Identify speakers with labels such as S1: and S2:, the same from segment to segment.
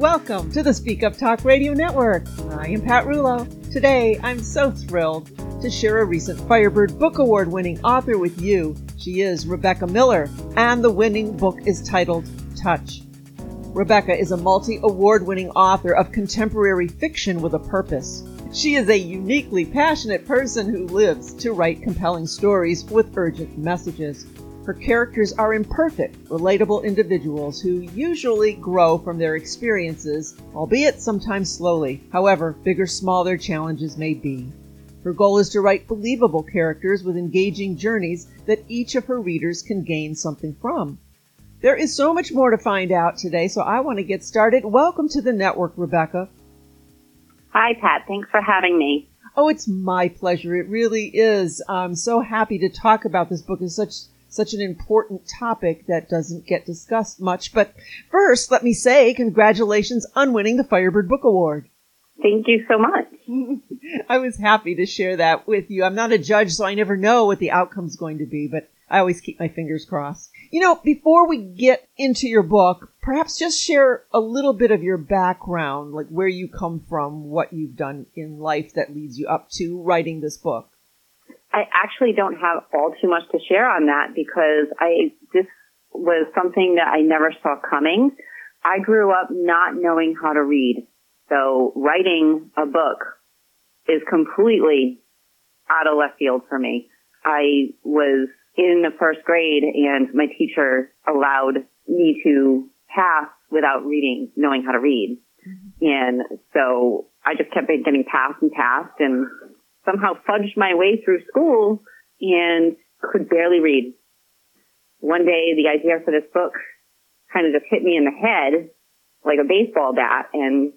S1: Welcome to the Speak Up Talk Radio Network. I am Pat Rullo. Today, I'm so thrilled to share a recent Firebird Book Award winning author with you. She is Rebecca Miller, and the winning book is titled Touch. Rebecca is a multi award winning author of contemporary fiction with a purpose. She is a uniquely passionate person who lives to write compelling stories with urgent messages. Her characters are imperfect, relatable individuals who usually grow from their experiences, albeit sometimes slowly, however big or small their challenges may be. Her goal is to write believable characters with engaging journeys that each of her readers can gain something from. There is so much more to find out today, so I want to get started. Welcome to the network, Rebecca.
S2: Hi, Pat. Thanks for having me.
S1: Oh, it's my pleasure. It really is. I'm so happy to talk about this book. It's such such an important topic that doesn't get discussed much. But first, let me say congratulations on winning the Firebird Book Award.
S2: Thank you so much.
S1: I was happy to share that with you. I'm not a judge, so I never know what the outcome's going to be, but I always keep my fingers crossed. You know, before we get into your book, perhaps just share a little bit of your background, like where you come from, what you've done in life that leads you up to writing this book.
S2: I actually don't have all too much to share on that because I, this was something that I never saw coming. I grew up not knowing how to read. So writing a book is completely out of left field for me. I was in the first grade and my teacher allowed me to pass without reading, knowing how to read. Mm-hmm. And so I just kept getting passed and passed and somehow fudged my way through school and could barely read. One day the idea for this book kind of just hit me in the head like a baseball bat and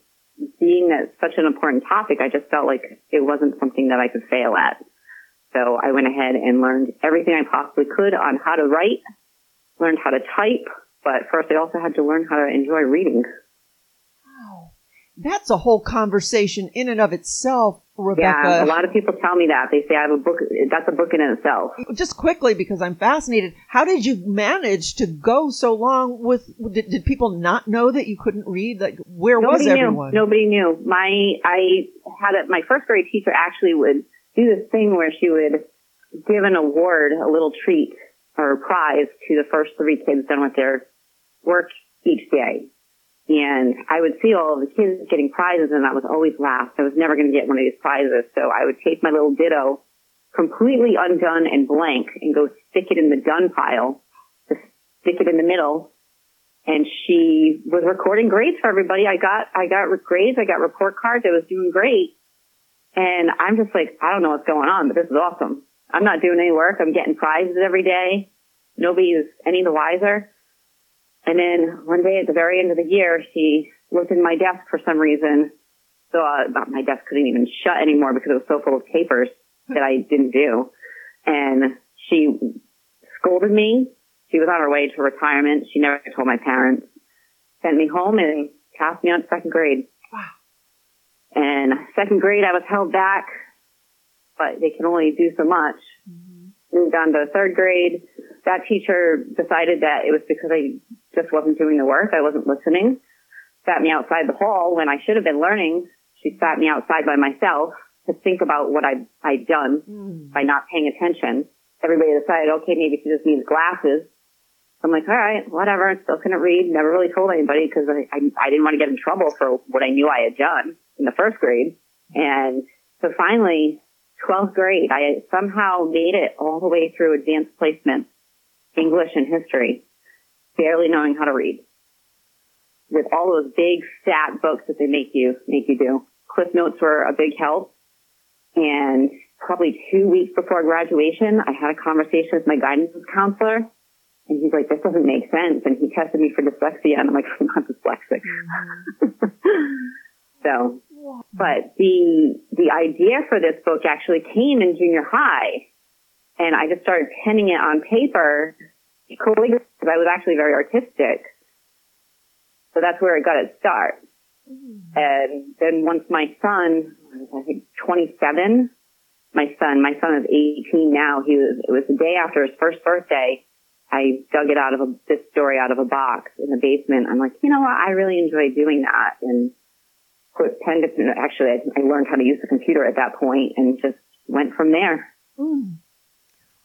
S2: being that such an important topic, I just felt like it wasn't something that I could fail at. So I went ahead and learned everything I possibly could on how to write, learned how to type, but first I also had to learn how to enjoy reading.
S1: That's a whole conversation in and of itself, Rebecca.
S2: Yeah, a lot of people tell me that. They say I have a book, that's a book in itself.
S1: Just quickly, because I'm fascinated, how did you manage to go so long with, did, did people not know that you couldn't read? Like, where
S2: Nobody
S1: was everyone?
S2: Knew. Nobody knew. My, I had it, my first grade teacher actually would do this thing where she would give an award, a little treat or a prize to the first three kids done with their work each day. And I would see all the kids getting prizes and I was always last. I was never going to get one of these prizes. So I would take my little ditto completely undone and blank and go stick it in the done pile, to stick it in the middle. And she was recording grades for everybody. I got, I got grades. I got report cards. I was doing great. And I'm just like, I don't know what's going on, but this is awesome. I'm not doing any work. I'm getting prizes every day. Nobody's any the wiser. And then one day at the very end of the year, she looked in my desk for some reason. So uh, my desk couldn't even shut anymore because it was so full of papers that I didn't do. And she scolded me. She was on her way to retirement. She never told my parents. Sent me home and passed me on to second grade.
S1: Wow.
S2: And second grade, I was held back, but they can only do so much. Mm-hmm. Moved on to third grade. That teacher decided that it was because I just wasn't doing the work. I wasn't listening. Sat me outside the hall when I should have been learning. She sat me outside by myself to think about what I, I'd done mm. by not paying attention. Everybody decided, okay, maybe she just needs glasses. I'm like, all right, whatever. Still couldn't read. Never really told anybody because I, I, I didn't want to get in trouble for what I knew I had done in the first grade. And so finally, 12th grade, I somehow made it all the way through advanced placement, English and history barely knowing how to read. With all those big stat books that they make you, make you do. Cliff notes were a big help. And probably two weeks before graduation, I had a conversation with my guidance counselor. And he's like, this doesn't make sense. And he tested me for dyslexia. And I'm like, I'm not dyslexic. So, but the, the idea for this book actually came in junior high. And I just started penning it on paper calligraphy because I was actually very artistic. So that's where it got its start. Mm. And then once my son, I think 27, my son, my son is 18 now. He was, it was the day after his first birthday. I dug it out of a, this story out of a box in the basement. I'm like, you know what? I really enjoy doing that. And put pen to, actually, I, I learned how to use the computer at that point and just went from there. Mm.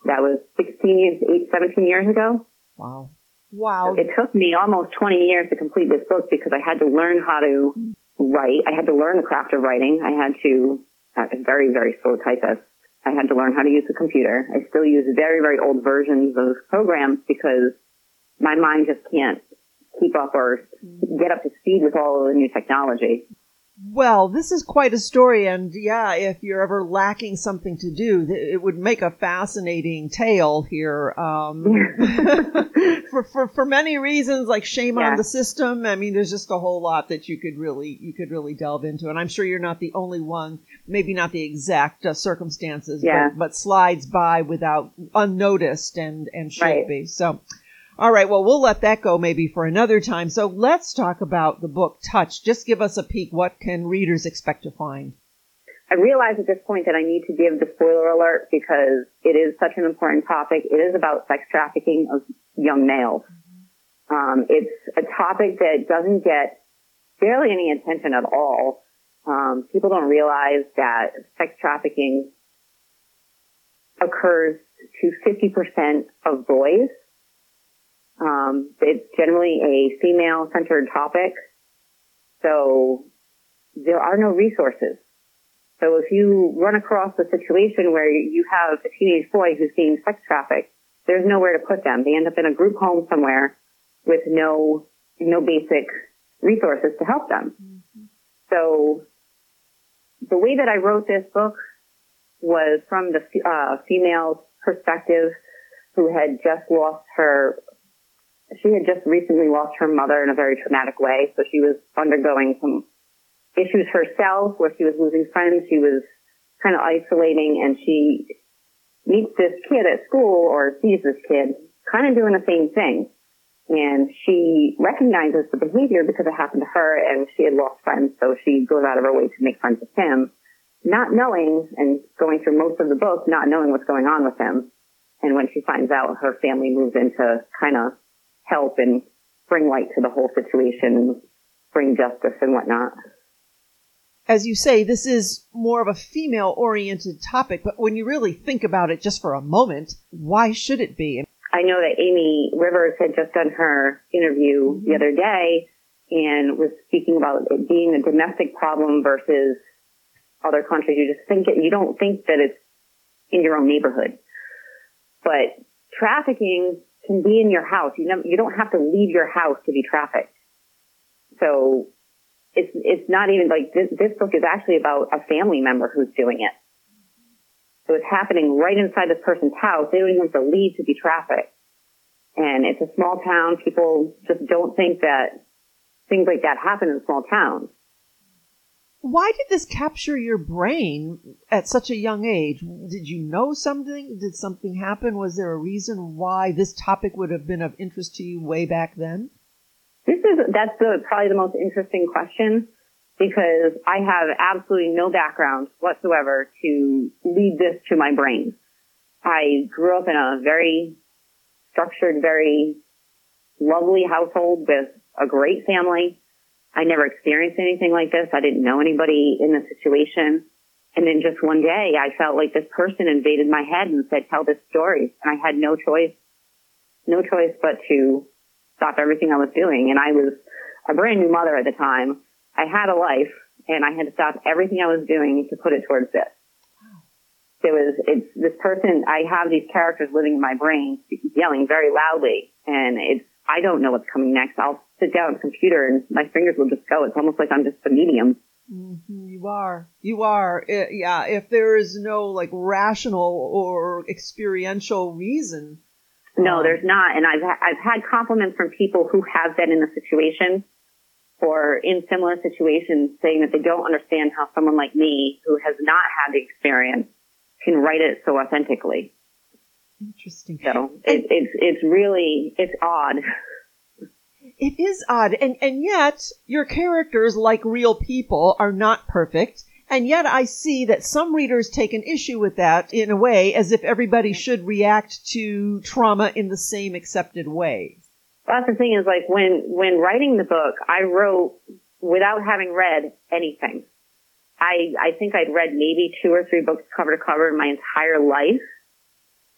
S2: That was 16 years, 8, 17 years ago.
S1: Wow. Wow.
S2: It took me almost 20 years to complete this book because I had to learn how to write. I had to learn the craft of writing. I had to, uh, a very, very slow typist. I had to learn how to use the computer. I still use very, very old versions of programs because my mind just can't keep up or get up to speed with all of the new technology.
S1: Well, this is quite a story, and yeah, if you're ever lacking something to do, it would make a fascinating tale here. Um, for, for for many reasons, like shame yeah. on the system. I mean, there's just a whole lot that you could really you could really delve into, and I'm sure you're not the only one. Maybe not the exact uh, circumstances, yeah. but, but slides by without unnoticed, and and should right. be so. All right, well, we'll let that go maybe for another time. So let's talk about the book Touch. Just give us a peek. What can readers expect to find?
S2: I realize at this point that I need to give the spoiler alert because it is such an important topic. It is about sex trafficking of young males. Um, it's a topic that doesn't get barely any attention at all. Um, people don't realize that sex trafficking occurs to 50% of boys um, it's generally a female-centered topic, so there are no resources. So if you run across a situation where you have a teenage boy who's being sex trafficked, there's nowhere to put them. They end up in a group home somewhere with no no basic resources to help them. Mm-hmm. So the way that I wrote this book was from the uh, female's perspective who had just lost her she had just recently lost her mother in a very traumatic way, so she was undergoing some issues herself where she was losing friends. She was kind of isolating and she meets this kid at school or sees this kid kind of doing the same thing. And she recognizes the behavior because it happened to her and she had lost friends. So she goes out of her way to make friends with him, not knowing and going through most of the book, not knowing what's going on with him. And when she finds out her family moves into kind of help and bring light to the whole situation, bring justice and whatnot.
S1: As you say, this is more of a female oriented topic, but when you really think about it just for a moment, why should it be?
S2: I know that Amy Rivers had just done her interview mm-hmm. the other day and was speaking about it being a domestic problem versus other countries. You just think it, you don't think that it's in your own neighborhood. But trafficking can be in your house. You know, you don't have to leave your house to be trafficked. So it's, it's not even like this, this book is actually about a family member who's doing it. So it's happening right inside this person's house. They don't even have to leave to be trafficked. And it's a small town. People just don't think that things like that happen in small towns.
S1: Why did this capture your brain at such a young age? Did you know something? Did something happen? Was there a reason why this topic would have been of interest to you way back then?
S2: This is that's the probably the most interesting question because I have absolutely no background whatsoever to lead this to my brain. I grew up in a very structured, very lovely household with a great family. I never experienced anything like this. I didn't know anybody in the situation. And then just one day I felt like this person invaded my head and said, tell this story. And I had no choice, no choice but to stop everything I was doing. And I was a brand new mother at the time. I had a life and I had to stop everything I was doing to put it towards this. It was, it's this person, I have these characters living in my brain yelling very loudly and it's, I don't know what's coming next. I'll sit down at the computer and my fingers will just go. It's almost like I'm just a medium.
S1: Mm-hmm. You are. You are. It, yeah. If there is no like rational or experiential reason.
S2: No, um, there's not. And I've, ha- I've had compliments from people who have been in the situation or in similar situations saying that they don't understand how someone like me who has not had the experience can write it so authentically.
S1: Interesting.
S2: So it, it's, it's really, it's odd.
S1: It is odd, and and yet your characters, like real people, are not perfect, And yet I see that some readers take an issue with that in a way as if everybody should react to trauma in the same accepted way.
S2: Well, that's the thing is like when, when writing the book, I wrote without having read anything. I, I think I'd read maybe two or three books cover to cover in my entire life.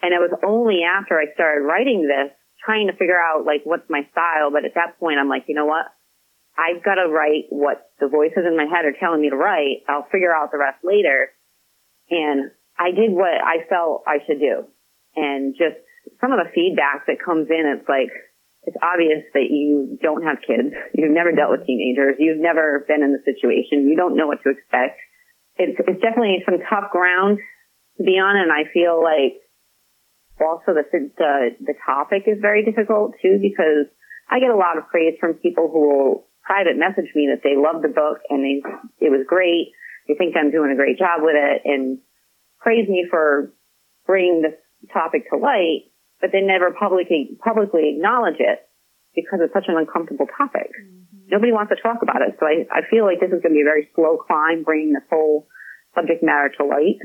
S2: And it was only after I started writing this, trying to figure out like what's my style. But at that point, I'm like, you know what? I've got to write what the voices in my head are telling me to write. I'll figure out the rest later. And I did what I felt I should do. And just some of the feedback that comes in, it's like, it's obvious that you don't have kids. You've never dealt with teenagers. You've never been in the situation. You don't know what to expect. It's, it's definitely some tough ground to be on. And I feel like also the, the, the topic is very difficult too because I get a lot of praise from people who will private message me that they love the book and they, it was great. They think I'm doing a great job with it and praise me for bringing this topic to light, but they never publicly, publicly acknowledge it because it's such an uncomfortable topic. Mm-hmm. Nobody wants to talk about it. So I, I feel like this is going to be a very slow climb bringing this whole subject matter to light.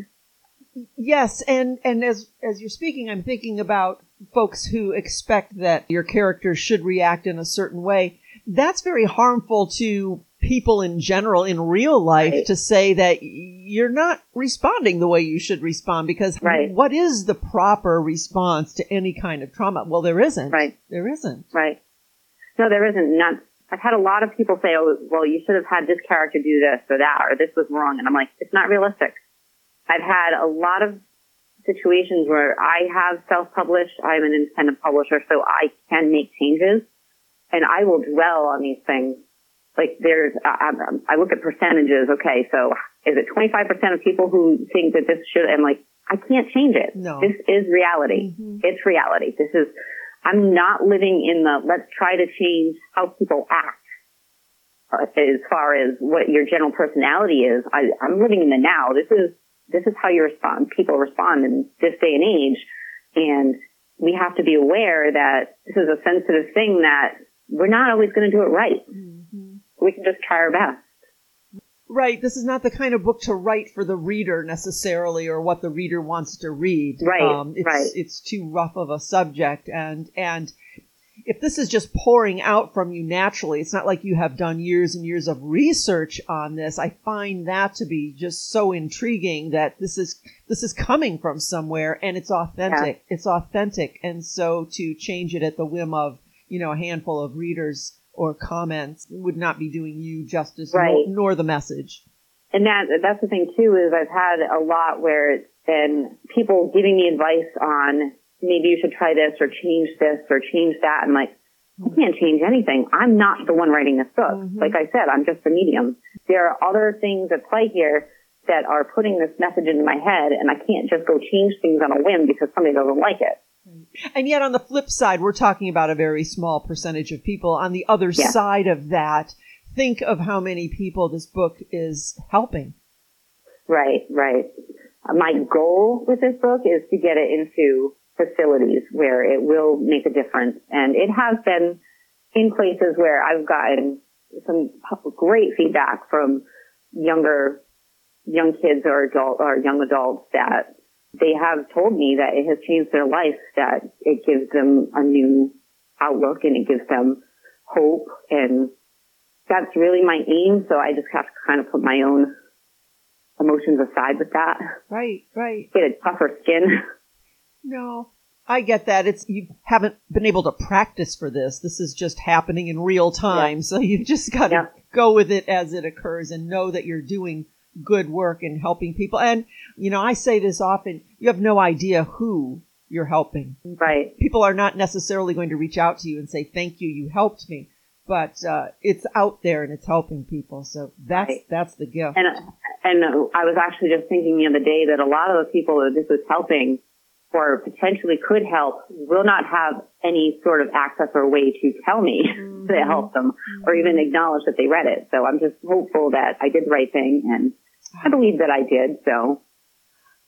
S1: Yes, and and as as you're speaking, I'm thinking about folks who expect that your characters should react in a certain way. That's very harmful to people in general in real life right. to say that you're not responding the way you should respond because right. what is the proper response to any kind of trauma? Well, there isn't.
S2: Right.
S1: There isn't.
S2: Right. No, there isn't. Not. I've had a lot of people say, "Oh, well, you should have had this character do this or that, or this was wrong," and I'm like, "It's not realistic." I've had a lot of situations where I have self-published. I'm an independent publisher, so I can make changes and I will dwell on these things. Like there's, I, I look at percentages. Okay. So is it 25% of people who think that this should, I'm like, I can't change it.
S1: No.
S2: This is reality. Mm-hmm. It's reality. This is, I'm not living in the, let's try to change how people act uh, as far as what your general personality is. I, I'm living in the now. This is this is how you respond, people respond in this day and age. And we have to be aware that this is a sensitive thing that we're not always going to do it right. Mm-hmm. We can just try our best.
S1: Right. This is not the kind of book to write for the reader necessarily or what the reader wants to read.
S2: Right. Um,
S1: it's,
S2: right.
S1: It's too rough of a subject and, and if this is just pouring out from you naturally, it's not like you have done years and years of research on this. I find that to be just so intriguing that this is this is coming from somewhere and it's authentic. Yeah. It's authentic, and so to change it at the whim of you know a handful of readers or comments would not be doing you justice,
S2: right.
S1: nor, nor the message.
S2: And that that's the thing too is I've had a lot where it's been people giving me advice on maybe you should try this or change this or change that. I'm like, I can't change anything. I'm not the one writing this book. Mm-hmm. Like I said, I'm just the medium. There are other things at play here that are putting this message into my head and I can't just go change things on a whim because somebody doesn't like it.
S1: And yet on the flip side, we're talking about a very small percentage of people. On the other yeah. side of that, think of how many people this book is helping.
S2: Right, right. My goal with this book is to get it into facilities where it will make a difference. And it has been in places where I've gotten some great feedback from younger, young kids or adult or young adults that they have told me that it has changed their life, that it gives them a new outlook and it gives them hope. And that's really my aim. So I just have to kind of put my own emotions aside with that.
S1: Right, right.
S2: Get a tougher skin.
S1: No, I get that. It's you haven't been able to practice for this. This is just happening in real time, yeah. so you've just got to yeah. go with it as it occurs and know that you're doing good work and helping people. And you know, I say this often: you have no idea who you're helping.
S2: Right.
S1: People are not necessarily going to reach out to you and say, "Thank you, you helped me." But uh, it's out there and it's helping people, so that's right. that's the gift.
S2: And and I was actually just thinking the other day that a lot of the people that this was helping or potentially could help will not have any sort of access or way to tell me mm-hmm. to help them mm-hmm. or even acknowledge that they read it. So I'm just hopeful that I did the right thing and I believe that I did. So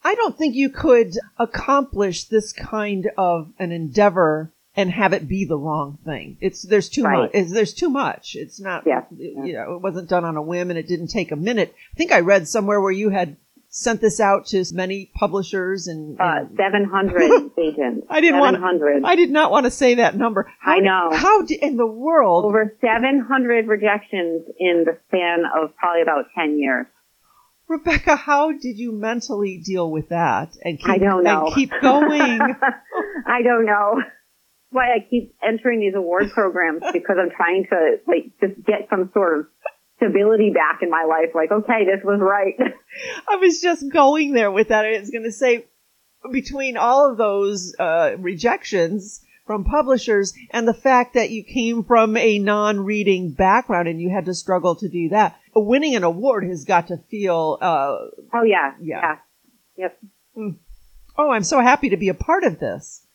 S1: I don't think you could accomplish this kind of an endeavor and have it be the wrong thing. It's there's too
S2: Right.
S1: much. It's, there's too much. It's not.
S2: Yeah.
S1: You know, it wasn't done on a whim, and it didn't take a minute. I think I read somewhere where you had sent this out to as many publishers and.
S2: Uh, 700 agents.
S1: I didn't want.
S2: 700.
S1: I did not want to say that number. How
S2: I know.
S1: How di- in the world?
S2: Over 700 rejections in the span of probably about 10 years.
S1: Rebecca, how did you mentally deal with that and keep,
S2: I don't know.
S1: and keep going?
S2: I don't know. Why I keep entering these award programs because I'm trying to like just get some sort of stability back in my life. Like, okay, this was right.
S1: I was just going there with that. I was going to say, between all of those uh, rejections from publishers and the fact that you came from a non-reading background and you had to struggle to do that, winning an award has got to feel. Uh,
S2: Oh yeah,
S1: Yeah.
S2: Yep.
S1: oh, I'm so happy to be a part of this.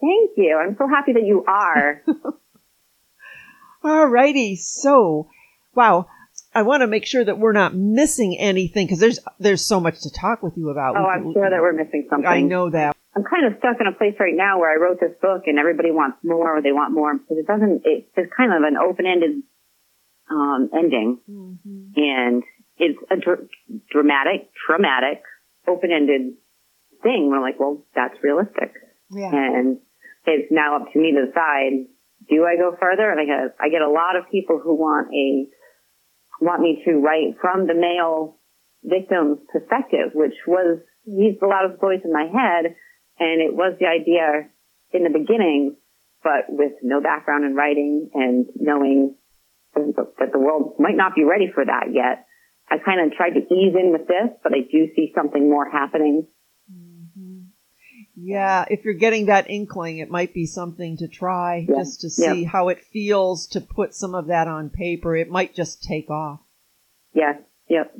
S2: Thank you. I'm so happy that you are.
S1: Alrighty, so wow. I want to make sure that we're not missing anything because there's there's so much to talk with you about.
S2: oh, I'm sure that we're missing something.
S1: I know that.
S2: I'm kind of stuck in a place right now where I wrote this book and everybody wants more or they want more because it doesn't, it's just kind of an open-ended, um, ending and it's a dr- dramatic, traumatic, open-ended thing. We're like, well, that's realistic.
S1: Yeah.
S2: And it's now up to me to decide, do I go further? And I get, I get a lot of people who want a, want me to write from the male victim's perspective, which was, he's the loudest voice in my head. And it was the idea in the beginning, but with no background in writing and knowing that the world might not be ready for that yet. I kind of tried to ease in with this, but I do see something more happening.
S1: Yeah, if you're getting that inkling, it might be something to try
S2: Yeah.
S1: just to
S2: Yeah.
S1: see how it feels to put some of that on paper. It might just take off.
S2: Yes. Yep.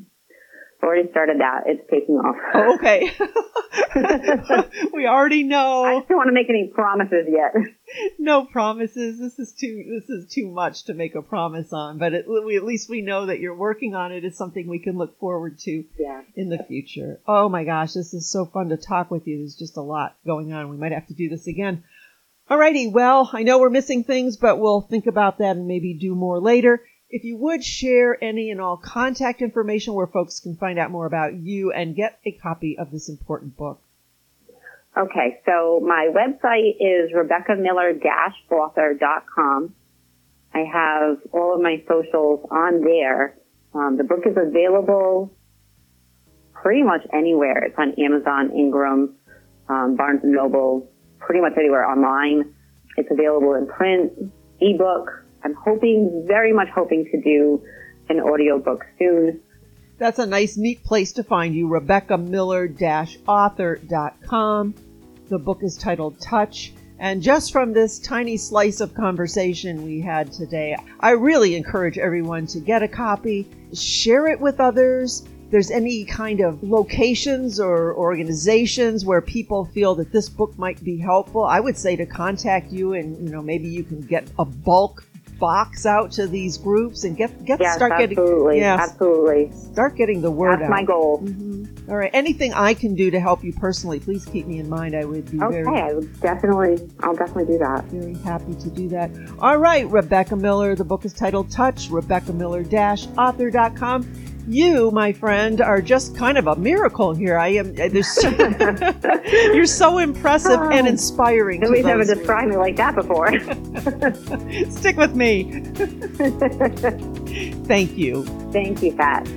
S2: Already started that. It's taking off.
S1: Oh, okay. we already know.
S2: just don't want to make any promises yet.
S1: No promises. This is too this is too much to make a promise on, but at, we, at least we know that you're working on it. It's something we can look forward to
S2: Yeah.
S1: in the future. Oh my gosh, this is so fun to talk with you. There's just a lot going on. We might have to do this again. Alrighty, well, I know we're missing things, but we'll think about that and maybe do more later. If you would share any and all contact information where folks can find out more about you and get a copy of this important book.
S2: Okay. So my website is RebeccaMiller-author.com. I have all of my socials on there. Um, the book is available pretty much anywhere. It's on Amazon, Ingram, um, Barnes and Noble, pretty much anywhere online. It's available in print, ebook. I'm hoping, very much hoping to do an audiobook soon.
S1: That's a nice, neat place to find you, RebeccaMiller-author.com. The book is titled Touch. And just from this tiny slice of conversation we had today, I really encourage everyone to get a copy, share it with others. There's any kind of locations or organizations where people feel that this book might be helpful, I would say to contact you and, you know, maybe you can get a bulk box out to these groups and get, get
S2: Yes,
S1: start getting,
S2: absolutely.
S1: yes,
S2: Absolutely.
S1: start getting the word
S2: That's
S1: out.
S2: my goal.
S1: Mhm. All right. Anything I can do to help you personally, please keep me in mind. I would be
S2: Okay,
S1: very,
S2: I would definitely, I'll definitely do that.
S1: very happy to do that. All right, Rebecca Miller. The book is titled Touch, RebeccaMiller-author.com. You, my friend, are just kind of a miracle here. I am. uh, There's, you're so impressive and inspiring. to
S2: Nobody's ever described me like that before.
S1: Stick with me. Thank you.
S2: Thank you, Pat.